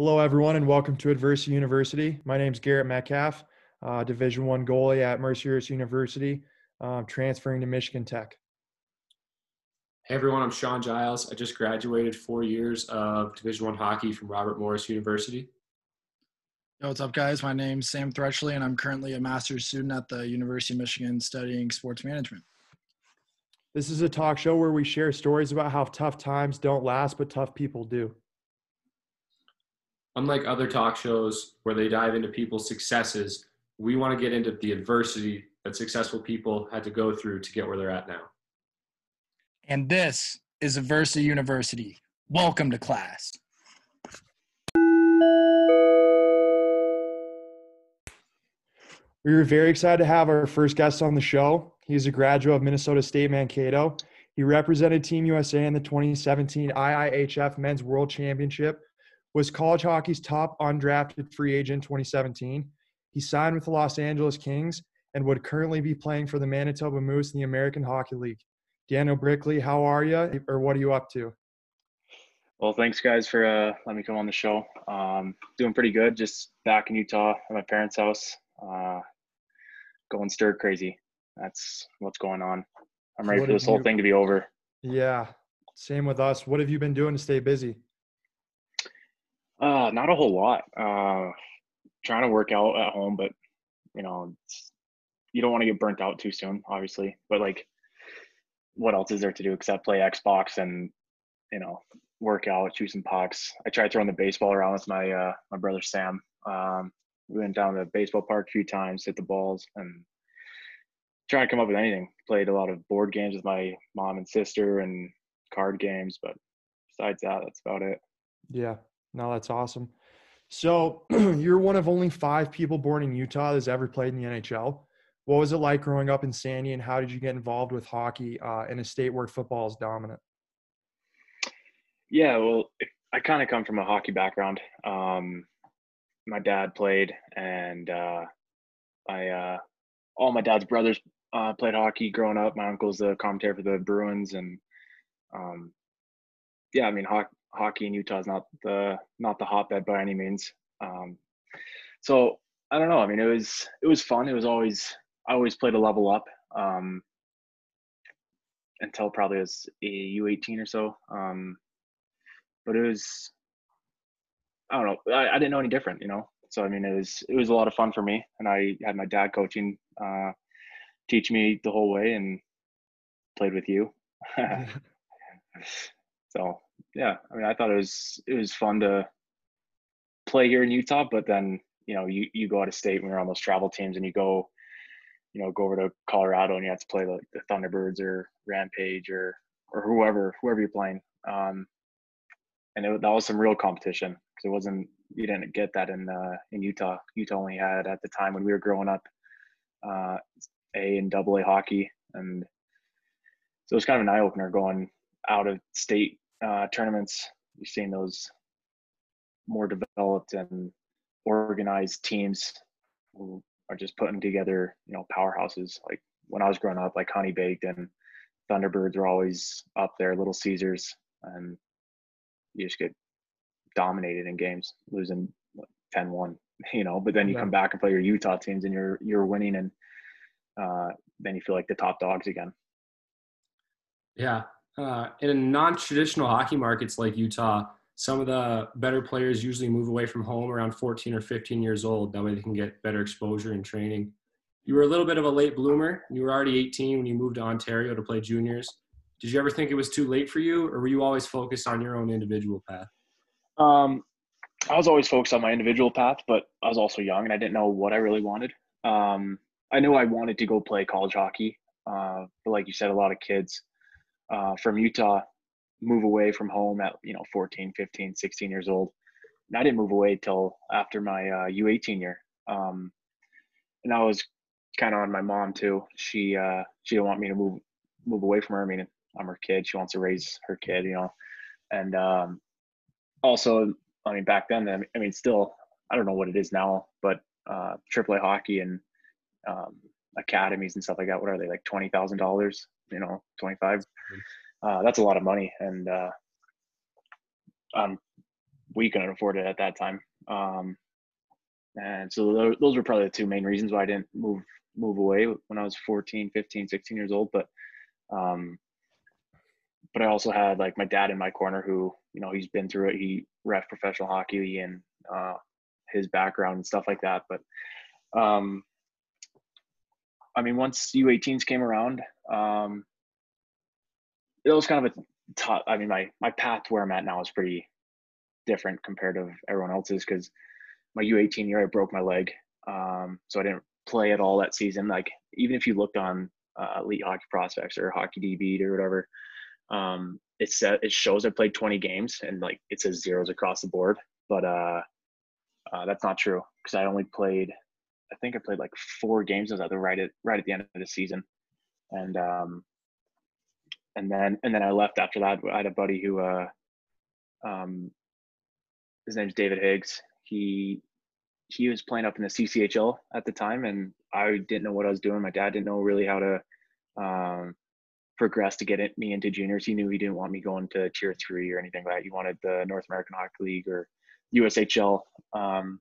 Hello, everyone, and welcome to Adversity University. My name is Garrett Metcalf, uh, Division One goalie at Mercyhurst University, uh, transferring to Michigan Tech. Hey everyone, I'm Sean Giles. I just graduated four years of Division One hockey from Robert Morris University. Yo, what's up, guys? My name's Sam Thretchley, and I'm currently a master's student at the University of Michigan studying sports management. This is a talk show where we share stories about how tough times don't last, but tough people do. Unlike other talk shows where they dive into people's successes, we want to get into the adversity that successful people had to go through to get where they're at now. And this is Adversity University. Welcome to class. We were very excited to have our first guest on the show. He's a graduate of Minnesota State Mankato. He represented Team USA in the 2017 IIHF Men's World Championship, was college hockey's top undrafted free agent 2017. He signed with the Los Angeles Kings and would currently be playing for the Manitoba Moose in the American Hockey League. Daniel Brickley, how are you, or what are you up to? Well, thanks guys for uh, letting me come on the show. Um, doing pretty good. Just back in Utah at my parents' house uh, going stir crazy. That's what's going on. I'm ready What for this whole you- thing to be over. Yeah, same with us. What have you been doing to stay busy? Uh, not a whole lot. Uh, trying to work out at home, but you know, you don't want to get burnt out too soon, obviously. But like, what else is there to do except play Xbox and you know, work out, shoot some pucks. I tried throwing the baseball around with my uh, my brother Sam. Um, we went down to the baseball park a few times, hit the balls, and trying to come up with anything. Played a lot of board games with my mom and sister and card games, but besides that, that's about it. Yeah, no, that's awesome. So you're one of only five people born in Utah that's ever played in the NHL. What was it like growing up in Sandy, and how did you get involved with hockey uh, in a state where football is dominant? Yeah, well, I kind of come from a hockey background. Um, my dad played, and uh, I uh, all my dad's brothers uh, played hockey growing up. My uncle's the commentator for the Bruins, and um, yeah, I mean, ho- hockey in Utah is not the not the hotbed by any means. Um, so I don't know. I mean, it was it was fun. It was always I always played a level up um, until probably as a U eighteen or so. Um, but it was I don't know. I, I didn't know any different, you know. So I mean, it was it was a lot of fun for me, and I had my dad coaching, uh, teach me the whole way, and played with you. so yeah, I mean, I thought it was it was fun to play here in Utah, but then you know, you you go out of state when you're on those travel teams, and you go, you know, go over to Colorado, and you have to play like the Thunderbirds or Rampage or or whoever whoever you're playing. Um, and it, that was some real competition because it wasn't you didn't get that in uh, in Utah. Utah only had at the time when we were growing up uh, A and Double A hockey, and so it was kind of an eye opener going out of state uh, tournaments. You're seeing those more developed and organized teams who are just putting together, you know, powerhouses. Like when I was growing up, like Honey Baked and Thunderbirds were always up there, Little Caesars, and you just get dominated in games, losing 10-1, you know, but then you Yeah. come back and play your Utah teams and you're you're winning and uh, then you feel like the top dogs again. Yeah. Uh, in a non-traditional hockey markets like Utah, some of the better players usually move away from home around 14 or 15 years old. That way they can get better exposure and training. You were a little bit of a late bloomer. You were already 18 when you moved to Ontario to play juniors. Did you ever think it was too late for you, or were you always focused on your own individual path? Um, I was always focused on my individual path, but I was also young and I didn't know what I really wanted. Um, I knew I wanted to go play college hockey, uh, but like you said, a lot of kids uh, from Utah move away from home at you know 14, 15, 16 years old. And I didn't move away till after my uh, U18 year, um, and I was kind of on my mom too. She uh, she didn't want me to move move away from her. I mean, I'm her kid. She wants to raise her kid, you know, and um, also, I mean, back then, I mean- still, I don't know what it is now, but uh, AAA hockey and um, academies and stuff like that. What are they like twenty thousand dollars? You know, twenty five. Uh, that's a lot of money, and uh, I'm we couldn't afford it at that time. Um, and so those were probably the two main reasons why I didn't move move away when I was 14, 15, 16 years old. But um, but I also had like my dad in my corner who, you know, he's been through it. He ref professional hockey and uh, his background and stuff like that. But um, I mean, once U18s came around, um, it was kind of a tough. I mean, my my path to where I'm at now is pretty different compared to everyone else's because my U18 year I broke my leg, um, so I didn't play at all that season. Like even if you looked on uh, Elite Hockey Prospects or Hockey DB or whatever, um, it said it shows I played 20 games and like it says zeros across the board, but uh, uh, that's not true because I only played. I think I played like four games. At the right at right at the end of the season, and um, and then and then I left after that. I had a buddy who, uh, um, his name's David Higgs. He he was playing up in the CCHL at the time, and I didn't know what I was doing. My dad didn't know really how to um, progress to get me into juniors. He knew he didn't want me going to tier three or anything like that. He wanted the North American Hockey League or USHL. Um,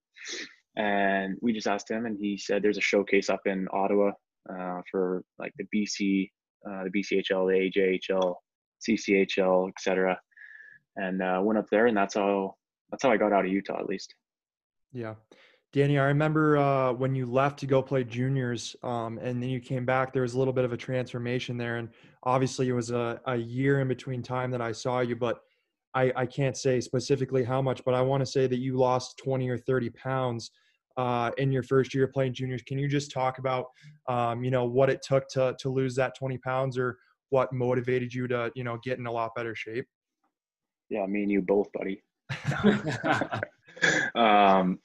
and we just asked him, and he said there's a showcase up in Ottawa uh, for like the BC, uh, the BCHL, the AJHL, CCHL, etc. And uh, went up there, and that's how that's how I got out of Utah, at least. Yeah. Danny, I remember uh, when you left to go play juniors, um, and then you came back. There was a little bit of a transformation there, and obviously it was a, a year in between time that I saw you. But I, I can't say specifically how much, but I want to say that you lost twenty or thirty pounds uh, in your first year playing juniors. Can you just talk about, um, you know, what it took to to lose that twenty pounds, or what motivated you to, you know, get in a lot better shape? Yeah, me and you both, buddy. um,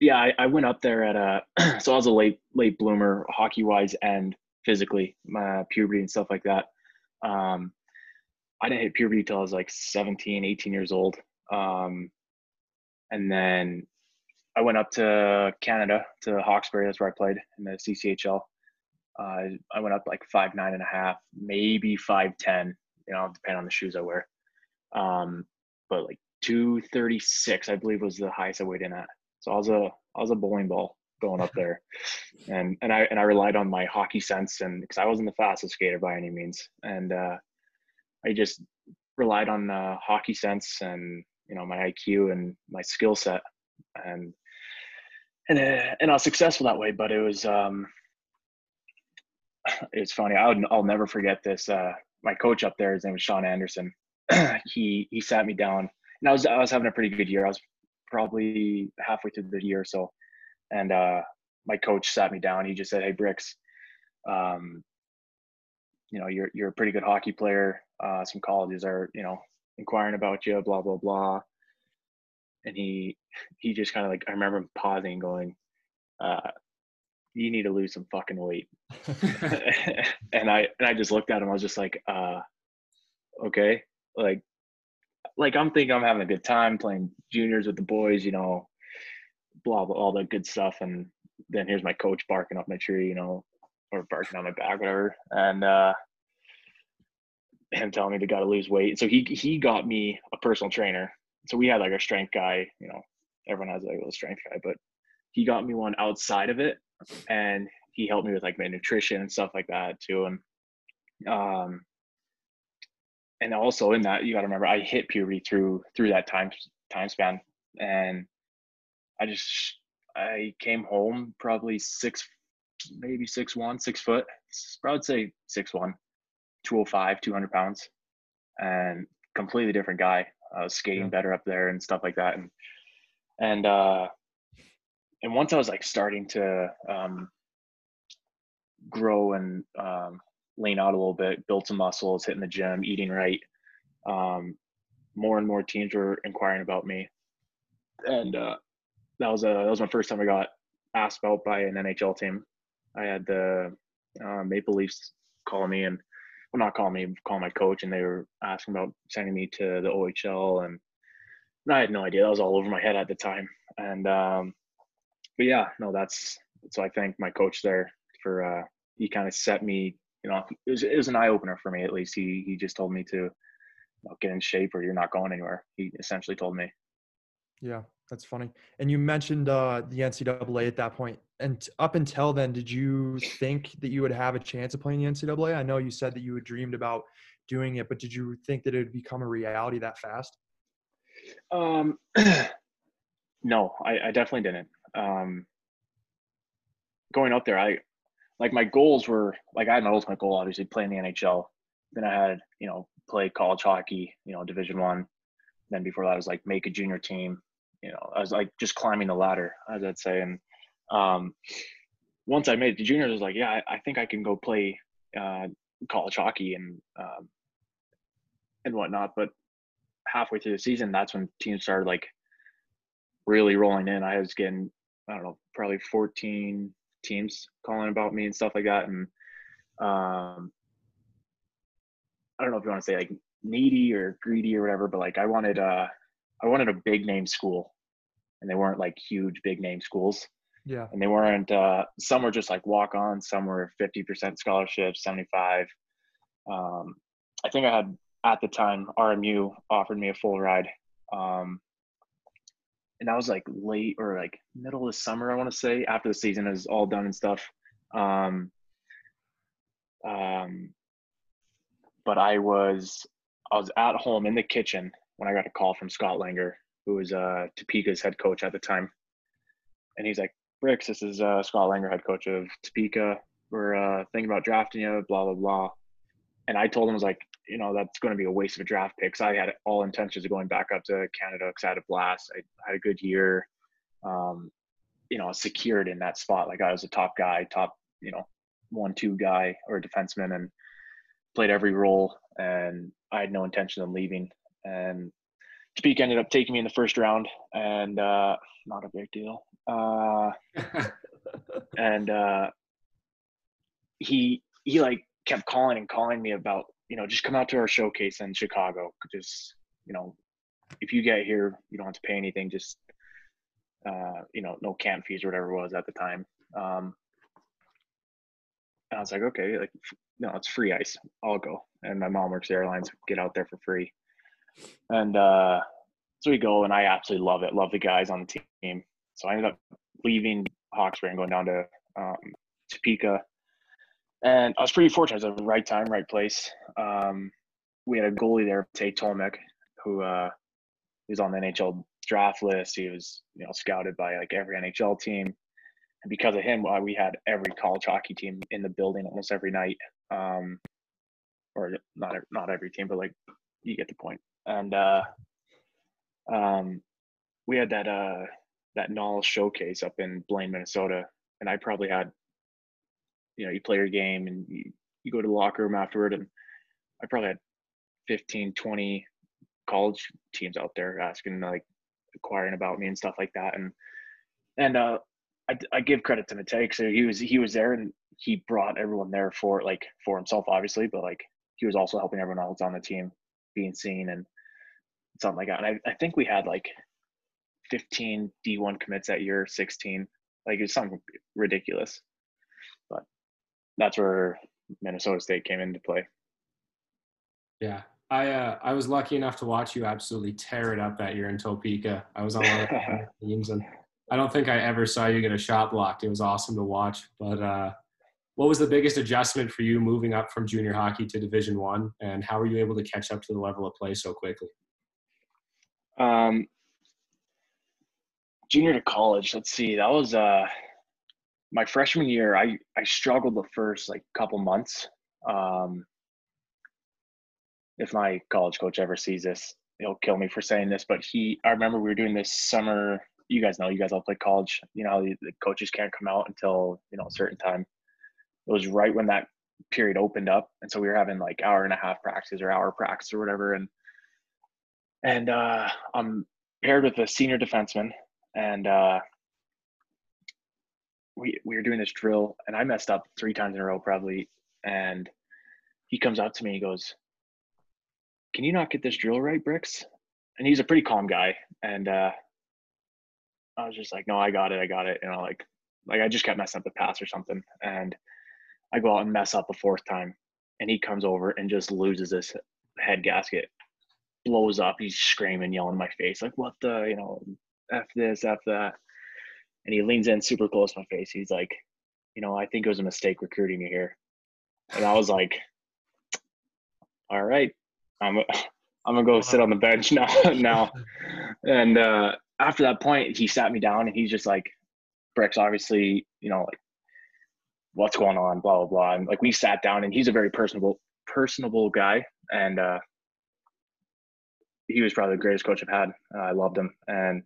yeah, I, I, went up there at a so I was a late late bloomer hockey wise and physically, my puberty and stuff like that. Um, I didn't hit puberty till I was like 17, 18 years old. Um, and then I went up to Canada to Hawkesbury. That's where I played in the CCHL. Uh, I went up like five nine and a half, maybe five ten. You know, depending on the shoes I wear. Um, but like 236, I believe, was the highest I weighed in at. So I was a I was a bowling ball going up there, and and I and I relied on my hockey sense and because I wasn't the fastest skater by any means, and uh, I just relied on uh, hockey sense and you know my IQ and my skill set, and and uh, and I was successful that way. But it was um, it's funny. I would I'll never forget this. Uh, my coach up there, his name was Sean Anderson. he he sat me down and I was I was having a pretty good year. I was probably halfway through the year or so, and uh, my coach sat me down. He just said, "Hey, Bricks, um, you know you're you're a pretty good hockey player. Uh, some colleges are you know inquiring about you. Blah blah blah." And he he just kind of like I remember him pausing, and going, uh, "You need to lose some fucking weight." and I and I just looked at him. I was just like, uh, "Okay." Like like I'm thinking I'm having a good time playing juniors with the boys, you know, blah blah all that good stuff, and then here's my coach barking up my tree, you know, or barking on my back, whatever, and uh, him telling me to gotta lose weight. So he he got me a personal trainer. So we had like our strength guy, you know, everyone has like a strength guy, but he got me one outside of it, and he helped me with like my nutrition and stuff like that too, and um and also in that you got to remember I hit puberty through through that time time span, and I just I came home probably six, maybe six one, six foot. I would say six one, 205, 200 pounds, and completely different guy. I was skating yeah. better up there and stuff like that, and and uh, and once I was like starting to um, grow and um, lean out a little bit, build some muscles, hitting the gym, eating right. Um, more and more teams were inquiring about me, and uh, that was a that was my first time I got asked about by an NHL team. I had the uh, Maple Leafs call me and well, not call me, call my coach, and they were asking about sending me to the OHL, and, and I had no idea. That was all over my head at the time, and um, but yeah, no, that's so I thank my coach there for uh, he kind of set me you know, it was, it was an eye opener for me at least. He he just told me to you know, get in shape or you're not going anywhere. He essentially told me. Yeah, that's funny. And you mentioned uh, the NCAA at that point. And up until then, did you think that you would have a chance of playing the NCAA? I know you said that you had dreamed about doing it, but did you think that it would become a reality that fast? Um, no, I, I definitely didn't. Um, going up there, I like my goals were like I had my ultimate goal, obviously playing the NHL. Then I had you know play college hockey, you know Division One. Then before that, I was like make a junior team. You know, I was like just climbing the ladder, as I'd say. And um, once I made the juniors, I was like, yeah, I, I think I can go play uh, college hockey and um, and whatnot. But halfway through the season, that's when teams started like really rolling in. I was getting, I don't know, probably 14 teams calling about me and stuff like that. And um, I don't know if you want to say like needy or greedy or whatever, but like I wanted, uh, I wanted a big name school, and they weren't like huge big name schools. Yeah. And they weren't. Uh, some were just like walk on. Some were 50% scholarships, 75. Um, I think I had at the time RMU offered me a full ride. Um, and that was like late or like middle of summer, I want to say, after the season is all done and stuff. Um, um, but I was I was at home in the kitchen when I got a call from Scott Langer, who was uh, Topeka's head coach at the time, and he's like, "Bricks, this is uh, Scott Langer, head coach of Topeka. We're uh, thinking about drafting you, blah blah blah." And I told him, I was like, you know, that's going to be a waste of a draft pick. So I had all intentions of going back up to Canada because I had a blast. I had a good year. Um, you know, secured in that spot. Like I was a top guy, top, you know, one, two guy or defenseman and played every role. And I had no intention of leaving. And Topeka ended up taking me in the first round and uh, not a big deal. Uh, and uh, he, he like kept calling and calling me about you know, just come out to our showcase in Chicago. Just, you know, if you get here, you don't have to pay anything. Just, uh, you know, no camp fees or whatever it was at the time. Um, and I was like, okay, like, no, it's free ice. I'll go. And my mom works airlines, get out there for free. And uh, so we go, and I absolutely love it. Love the guys on the team. So I ended up leaving Hawkesbury and going down to um, Topeka and I was pretty fortunate. It was the right time, right place. Um, we had a goalie there, Tay Tomek, who uh, was on the NHL draft list. He was, you know, scouted by like every NHL team, and because of him, uh, we had every college hockey team in the building almost every night. Um, or not not every team, but like you get the point. And uh, um, we had that uh, that Knowles showcase up in Blaine, Minnesota, and I probably had you know you play your game and you, you go to the locker room afterward and i probably had 15 20 college teams out there asking like inquiring about me and stuff like that and and uh I, I give credit to Matej. So he was he was there and he brought everyone there for like for himself obviously, but like he was also helping everyone else on the team being seen and something like that. And I, I think we had like 15 D1 commits that year, 16. Like it was something ridiculous But that's where Minnesota State came into play. Yeah, I uh, I was lucky enough to watch you absolutely tear it up that year in Topeka. I was on one of the teams, and I don't think I ever saw you get a shot blocked. It was awesome to watch. But uh, what was the biggest adjustment for you moving up from junior hockey to Division One, and how were you able to catch up to the level of play so quickly? Um, junior to college. Let's see. That was uh my freshman year, I I struggled the first like couple months. Um, if my college coach ever sees this, he'll kill me for saying this. But he, I remember we were doing this summer. You guys know, you guys all play college. You know, the, the coaches can't come out until you know a certain time. It was right when that period opened up, and so we were having like hour and a half practices or hour practice or whatever. And and uh, I'm paired with a senior defenseman, and uh, we we were doing this drill and I messed up three times in a row probably. And he comes out to me he goes can you not get this drill right bricks? And he's a pretty calm guy. And uh I was just like no I got it I got it. You know like like I just kept messing up the pass or something. And I go out and mess up a fourth time. And he comes over and just loses this head gasket blows up. He's screaming yelling in my face like what the you know F this, F that. And he leans in super close to my face. He's like, you know, I think it was a mistake recruiting you here. And I was like, all right, I'm, I'm gonna go sit on the bench now. now, and uh, after that point, he sat me down and he's just like, Bricks, obviously, you know, like, what's going on, blah blah blah. And like we sat down, and he's a very personable, personable guy, and uh, he was probably the greatest coach I've had. Uh, I loved him, and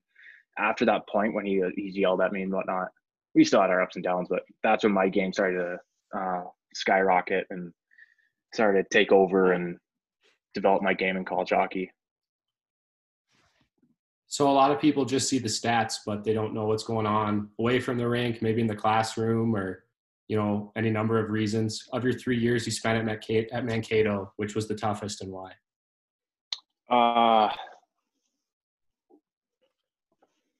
after that point when he he yelled at me and whatnot, we still had our ups and downs, but that's when my game started to uh, skyrocket and started to take over and develop my game in college hockey. So a lot of people just see the stats, but they don't know what's going on away from the rink, maybe in the classroom or, you know, any number of reasons. Of your three years you spent at, at Mankato, which was the toughest and why? Uh,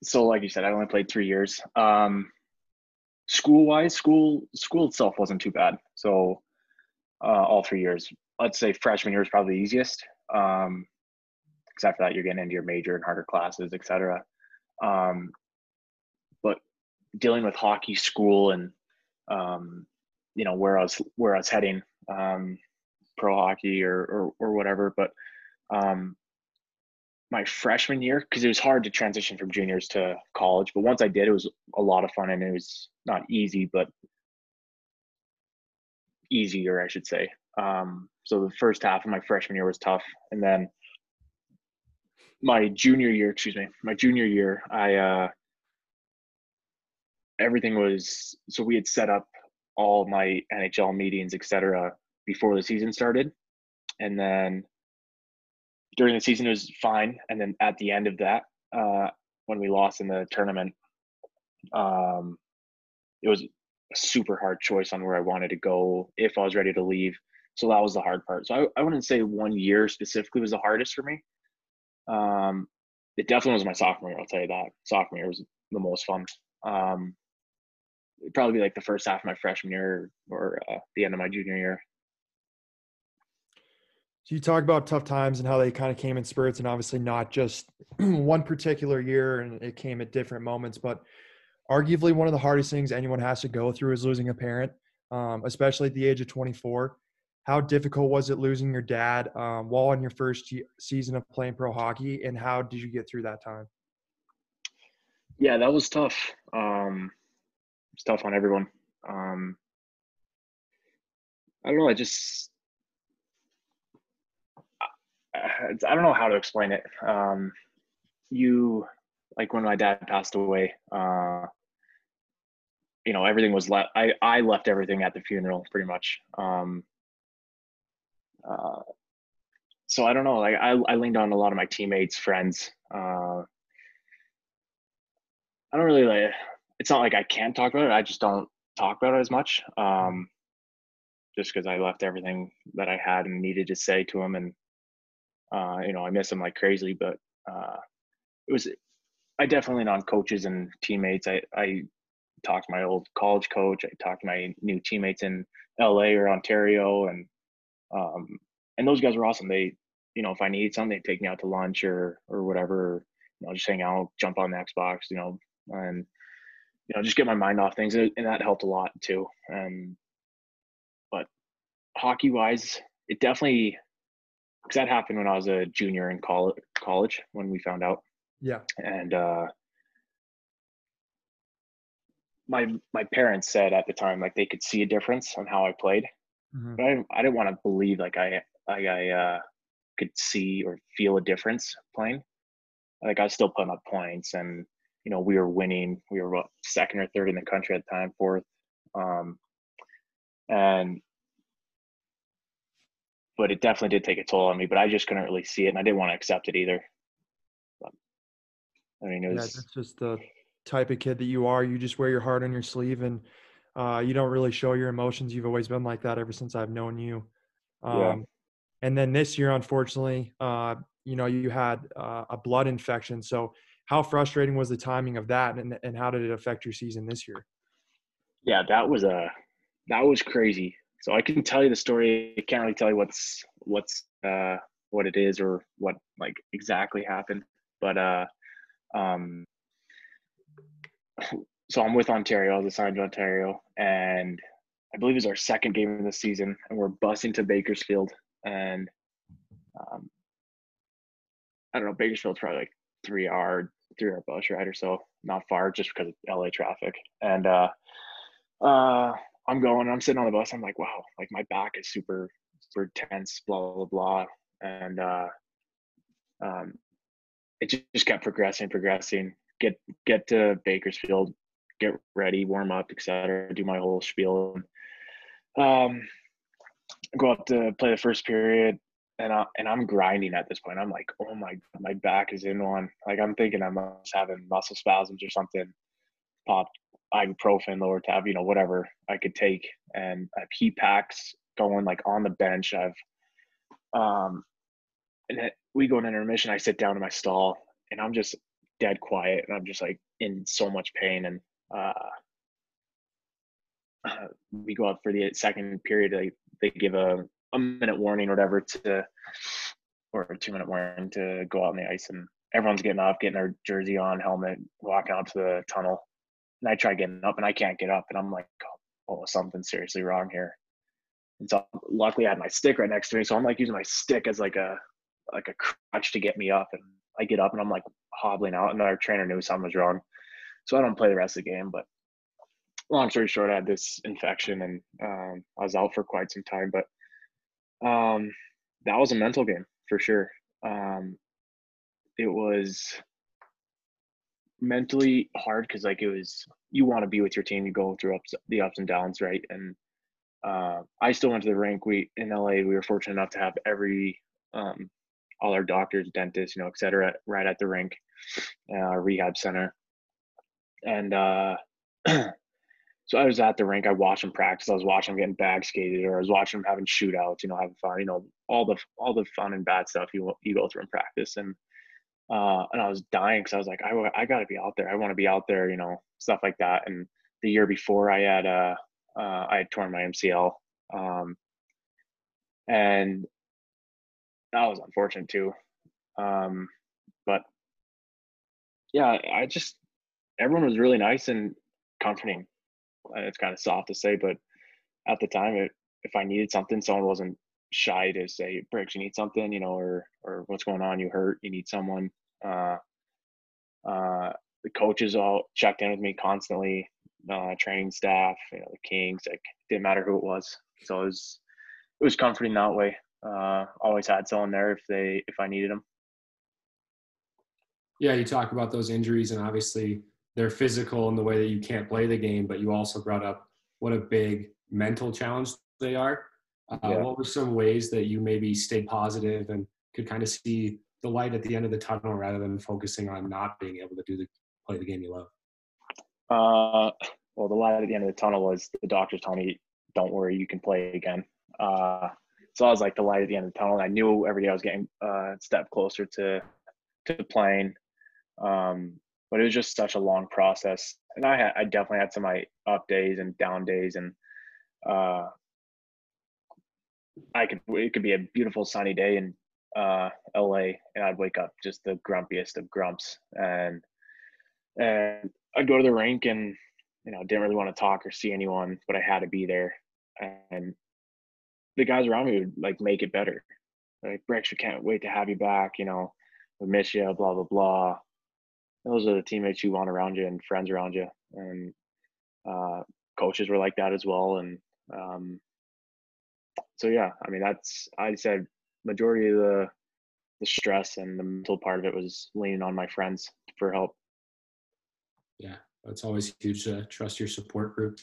so like you said, I only played three years. Um, school wise, school school itself wasn't too bad. So uh, all three years, let's say freshman year was probably the easiest. Um, except for that, you're getting into your major and harder classes, etc. Um, but dealing with hockey, school, and um, you know where I was where I was heading, um, pro hockey or, or or whatever. But um, my freshman year, because it was hard to transition from juniors to college, but once I did, it was a lot of fun and it was not easy, but easier, I should say. Um, so the first half of my freshman year was tough, and then my junior year, excuse me, my junior year, I uh, everything was so we had set up all my NHL meetings, etc., before the season started, and then during the season it was fine, and then at the end of that, uh, when we lost in the tournament, um, it was a super hard choice on where I wanted to go if I was ready to leave. So that was the hard part. So I, I wouldn't say one year specifically was the hardest for me. Um, it definitely was my sophomore year. I'll tell you that. Sophomore year was the most fun. Um, probably be like the first half of my freshman year or uh, the end of my junior year. So you talk about tough times and how they kind of came in spurts, and obviously not just one particular year, and it came at different moments. But arguably, one of the hardest things anyone has to go through is losing a parent, um, especially at the age of 24 how difficult was it losing your dad um, while in your first season of playing pro hockey and how did you get through that time? Yeah that was tough. Um, it's tough on everyone. Um, i don't know i just I, don't know how to explain it um, you like when my dad passed away uh, you know everything was left i i left everything at the funeral pretty much um, uh, so I don't know. Like I, I leaned on a lot of my teammates, friends. Uh, I don't really like. It's not like I can't talk about it. I just don't talk about it as much. Um, just because I left everything that I had and needed to say to him, and uh, you know I miss him like crazy. But uh, it was. I definitely on coaches and teammates. I I talked to my old college coach. I talked to my new teammates in LA or Ontario, and um, and those guys were awesome. They, you know, if I needed something, they'd take me out to lunch or or whatever. You know, just hang out, jump on the Xbox, you know, and you know, just get my mind off things, and that helped a lot too. And but hockey wise, it definitely because that happened when I was a junior in college. College when we found out. Yeah. And uh, my my parents said at the time like they could see a difference on how I played, Mm-hmm. But I didn't, I didn't want to believe like I like I uh, could see or feel a difference playing. Like I was still putting up points, and you know we were winning. We were what, second or third in the country at the time, fourth. Um, and but it definitely did take a toll on me. But I just couldn't really see it, and I didn't want to accept it either. But, I mean, it was yeah, that's just the type of kid that you are. You just wear your heart on your sleeve, and uh, you don't really show your emotions. You've always been like that ever since I've known you. Um, yeah. And then this year, unfortunately, uh, you know, you had uh, a blood infection. So, how frustrating was the timing of that, and and how did it affect your season this year? Yeah, that was a that was crazy. So I can tell you the story. I can't really tell you what's what's uh, what it is or what like exactly happened. But uh, um, so I'm with Ontario. I was assigned to Ontario, and I believe it's our second game of the season, and we're busing to Bakersfield, and um, I don't know. Bakersfield's probably like three hour three hour bus ride or so, not far, just because of LA traffic. And uh, uh, I'm going. I'm sitting on the bus. I'm like, wow, like my back is super super tense. Blah blah blah. And uh, um, it just just kept progressing, progressing. Get get to Bakersfield, get ready, warm up, etc. Do my whole spiel. Um, go up to play the first period, and I and I'm grinding at this point. I'm like, oh my, my back is in one. Like I'm thinking I'm having muscle spasms or something. Pop ibuprofen, lower tab, you know, whatever I could take, and I have heat packs going like on the bench. I've um, and it, we go in intermission. I sit down in my stall, and I'm just dead quiet, and I'm just like in so much pain, and uh, uh we go out for the second period. They they give a a minute warning or whatever to or a two minute warning to go out on the ice and everyone's getting off getting their jersey on helmet walking out to the tunnel and i try getting up and i can't get up and i'm like oh something's seriously wrong here and so luckily i had my stick right next to me so i'm like using my stick as like a like a crutch to get me up and i get up and i'm like hobbling out and our trainer knew something was wrong so i don't play the rest of the game but long story short i had this infection and um, i was out for quite some time but um, that was a mental game for sure. Um, it was mentally hard because like it was you want to be with your team, you go through ups, the ups and downs, right? And uh, I still went to the rink. We in LA, we were fortunate enough to have every um, all our doctors, dentists, you know, et cetera, right at the rink, uh, rehab center, and uh, so I was at the rink. I watched him practice. I was watching him getting bag skated, or I was watching him having shootouts. You know, having fun. You know, all the all the fun and bad stuff you you go through in practice. And uh, and I was dying because I was like, I I got to be out there. I want to be out there. You know, stuff like that. And the year before, I had uh, uh I had torn my MCL, um, and that was unfortunate too. Um, but yeah, I just everyone was really nice and comforting it's kind of soft to say, but at the time, it, if I needed something, someone wasn't shy to say, "Bricks, you need something," you know, or or what's going on? You hurt? You need someone? Uh, uh, the coaches all checked in with me constantly. Uh, training staff, you know, the Kings, like didn't matter who it was. So it was it was comforting that way. Uh, always had someone there if they if I needed them. Yeah, you talk about those injuries, and obviously they're physical in the way that you can't play the game, but you also brought up what a big mental challenge they are. Uh, yeah. What were some ways that you maybe stayed positive and could kind of see the light at the end of the tunnel rather than focusing on not being able to do the play the game you love? Uh, well, the light at the end of the tunnel was the doctors telling me, "Don't worry, you can play again." Uh, so I was like the light at the end of the tunnel. And I knew every day I was getting uh, a step closer to to playing. Um, but it was just such a long process. And I had, I definitely had some my up days and down days, and uh, I could it could be a beautiful sunny day in uh, LA, and I'd wake up just the grumpiest of grumps, and and I'd go to the rink and you know didn't really want to talk or see anyone, but I had to be there, and the guys around me would like make it better. Like Bricks, we can't wait to have you back. You know, we miss you. Blah blah blah those are the teammates you want around you and friends around you and uh, coaches were like that as well and um, so yeah i mean that's i said majority of the the stress and the mental part of it was leaning on my friends for help. Yeah it's always huge to trust your support group.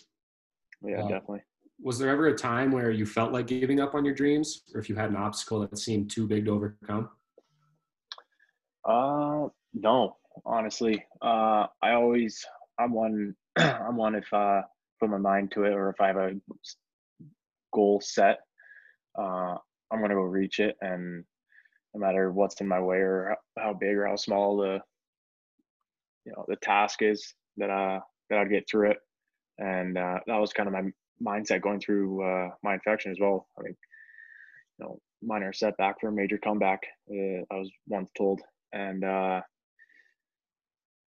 Yeah uh, definitely. was there ever a time where you felt like giving up on your dreams or if you had an obstacle that seemed too big to overcome? Uh no honestly. Uh, I always, I'm one, I'm one if uh, put my mind to it or if I have a goal set, uh, I'm gonna go reach it, and no matter what's in my way or how big or how small the, you know, the task is that I that I'd get through it, and uh, that was kind of my mindset going through uh, my infection as well. I mean, you know, minor setback for a major comeback. Uh, I was once told, and uh,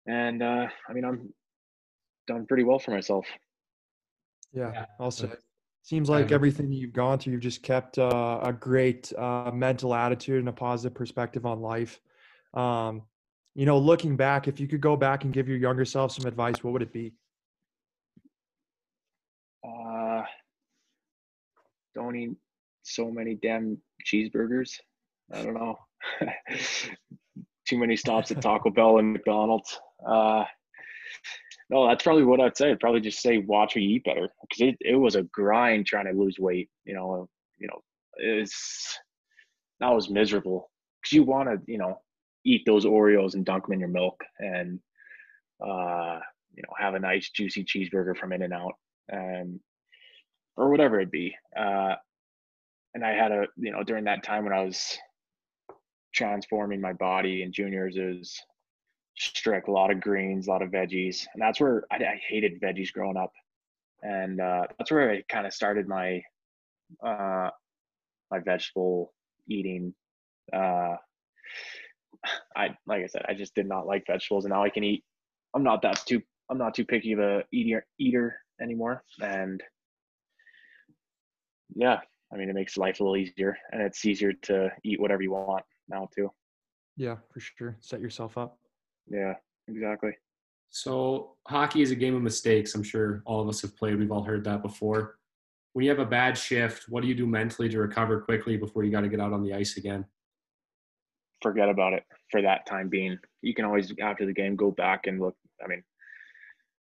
and uh, I mean, I'm done pretty well for myself. Yeah, Yeah. also seems like I've- everything you've gone through, you've just kept uh, a great uh, mental attitude and a positive perspective on life. Um, you know, looking back, if you could go back and give your younger self some advice, what would it be? Uh, don't eat so many damn cheeseburgers. I don't know. Too many stops at Taco Bell and McDonald's. Uh, no, that's probably what I'd say. I'd probably just say watch me eat better because it, it was a grind trying to lose weight. You know, you know, it's that was miserable because you want to, you know, eat those Oreos and dunk them in your milk and, uh, you know, have a nice juicy cheeseburger from In and Out and or whatever it be. Uh, and I had a, you know, during that time when I was transforming my body in juniors, was strict, a lot of greens, a lot of veggies, and that's where I, I hated veggies growing up, and uh, that's where I kind of started my uh, my vegetable eating. Uh, I like I said, I just did not like vegetables, and now I can eat. I'm not that too. I'm not too picky of a eater eater anymore, and yeah, I mean it makes life a little easier, and it's easier to eat whatever you want now too. Yeah, for sure. Set yourself up. Yeah, exactly. So hockey is a game of mistakes. I'm sure all of us have played. We've all heard that before. When you have a bad shift, what do you do mentally to recover quickly before you got to get out on the ice again? forget about it for that time being. You can always after the game go back and look. I mean,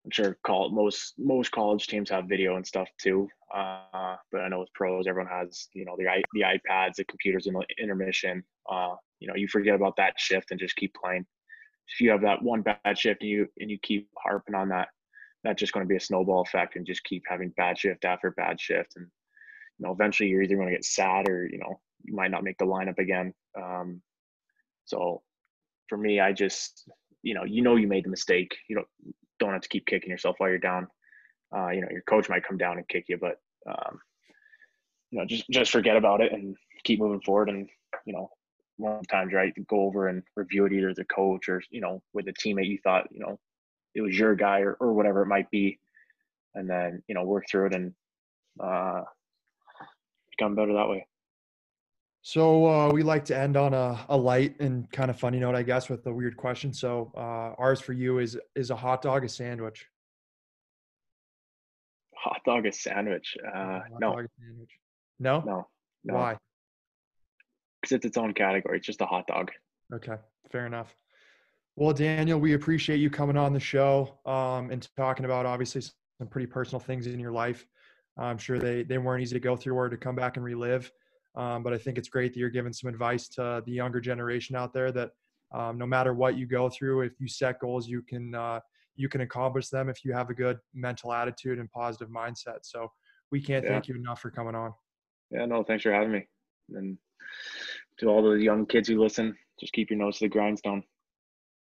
I'm sure call most most college teams have video and stuff too. Uh, but I know with pros, everyone has you know the the iPads, the computers in the intermission. Uh, you know, you forget about that shift and just keep playing. If you have that one bad shift and you and you keep harping on that, that's just going to be a snowball effect and just keep having bad shift after bad shift. And you know, eventually you're either going to get sad or you know you might not make the lineup again. Um, so for me, I just, you know, you know, you made the mistake. You don't don't have to keep kicking yourself while you're down. Uh, you know, your coach might come down and kick you, but um, you know, just just forget about it and keep moving forward. And you know, one times right, to go over and review it either as a coach or you know with a teammate you thought you know it was your guy or or whatever it might be, and then you know work through it and uh, become better that way. So uh, we like to end on a, a light and kind of funny note, I guess, with a weird question. So uh, ours for you is is a hot dog a sandwich? Hot dog a sandwich? Uh, Hot no, dog a sandwich. No. no, no. Why? Because it's its own category. It's just a hot dog. Okay, fair enough. Well, Daniel, we appreciate you coming on the show um, and talking about obviously some pretty personal things in your life. I'm sure they they weren't easy to go through or to come back and relive. Um, but I think it's great that you're giving some advice to the younger generation out there that um, no matter what you go through, if you set goals, you can uh, you can accomplish them if you have a good mental attitude and positive mindset. So we can't Yeah. thank you enough for coming on. Yeah, no, thanks for having me. And to all the young kids who listen, just keep your nose to the grindstone.